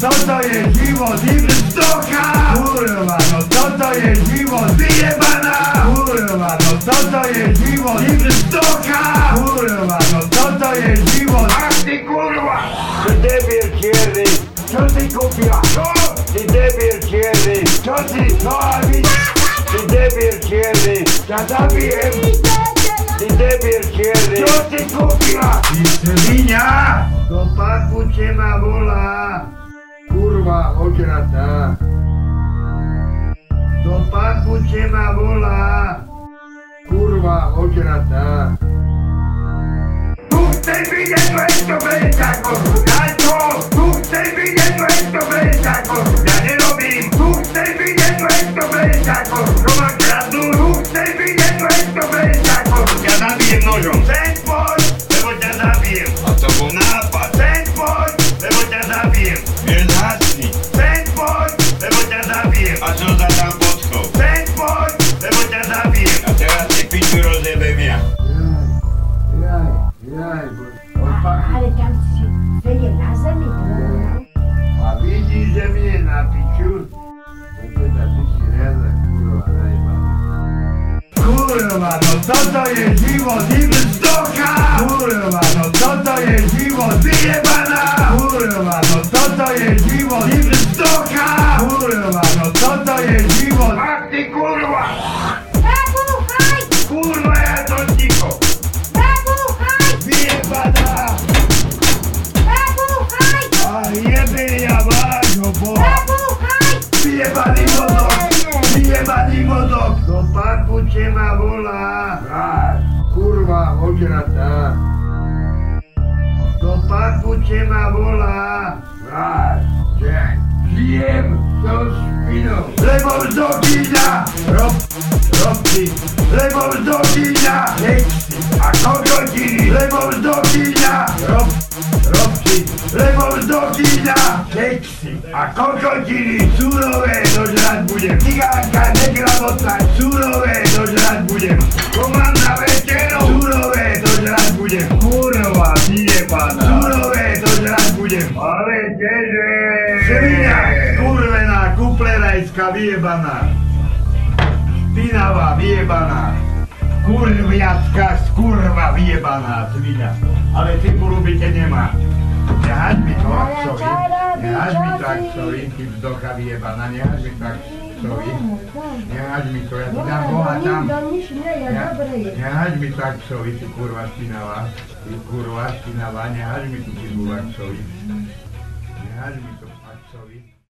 toto je život Ibstoka! Kurwa, no toto je život vyjebaná! Kurwa, no toto je život Ibstoka! Kurwa, no toto je život Ach ty kurwa! Ty debil čierny! Čo si kúpila? Čo? Ty debil čierny! Čo si? No a vy... Ty debil čierny! Ťa zabijem! Ty debil čierny! Čo si kúpila? Ty svinia! Do papuče ma volá! Kurva ožratá! Do papuče ma volá! Kurva ožratá! Tu chcem vidieť 200 brejčakov! Daj to! Tu zabijem! Vieš hasni. Sen poď, lebo ťa zabijem! A čo za tam bodkou? Sen poď, lebo ťa zabijem! A teraz ti piču rozjebem ja. Jaj, jaj, jaj, Ale tam si na zemi. A vidíš, že mi je na piču? Teda ty si kurva najma. Kurva, no toto je život Ibstoka! Kurva, no toto je život vyjebaná! Kurva, no toto je život Ibstoka! Kurva, no toto je život... Ach ty kurva! Babu, haj! Kurva, ja som ticho! Babu, haj! Vyjebaná! Babu, haj! A jebe ja vášho boha! Babu, haj! Vyjebaný mozog! Vyjebaný mozog! Do papuče ma volá! Kurva ožratá! Do papuče ma volá! Že žijem so špinou! Lebo vzdokyňa! Rob, robci! Lebo vzdokyňa! Nechci! A kokotiny! Lebo vzdokyňa! Rob, robci! Lebo vzdokyňa! Sexy! A kokotiny! Surové dožrať budem! Cigánka negramotná! Kurvená, kuplerajská vyjebaná! Špinavá, vyjebaná! Kurviacka, skurva, vyjebaná svinia! Ale ty polubite nemá! Nehaď mi to, akcovi! Nehaď mi to, akcovi, ty vzdocha vyjebaná, nehaď mi to, akcovi! Nehaď mi to, ja ti dám Boha tam! Nehaď mi to, akcovi, ty kurva špinavá! Ty kurva špinavá, nehaď mi tu ty akcovi! Nehaď mi to, akcovi!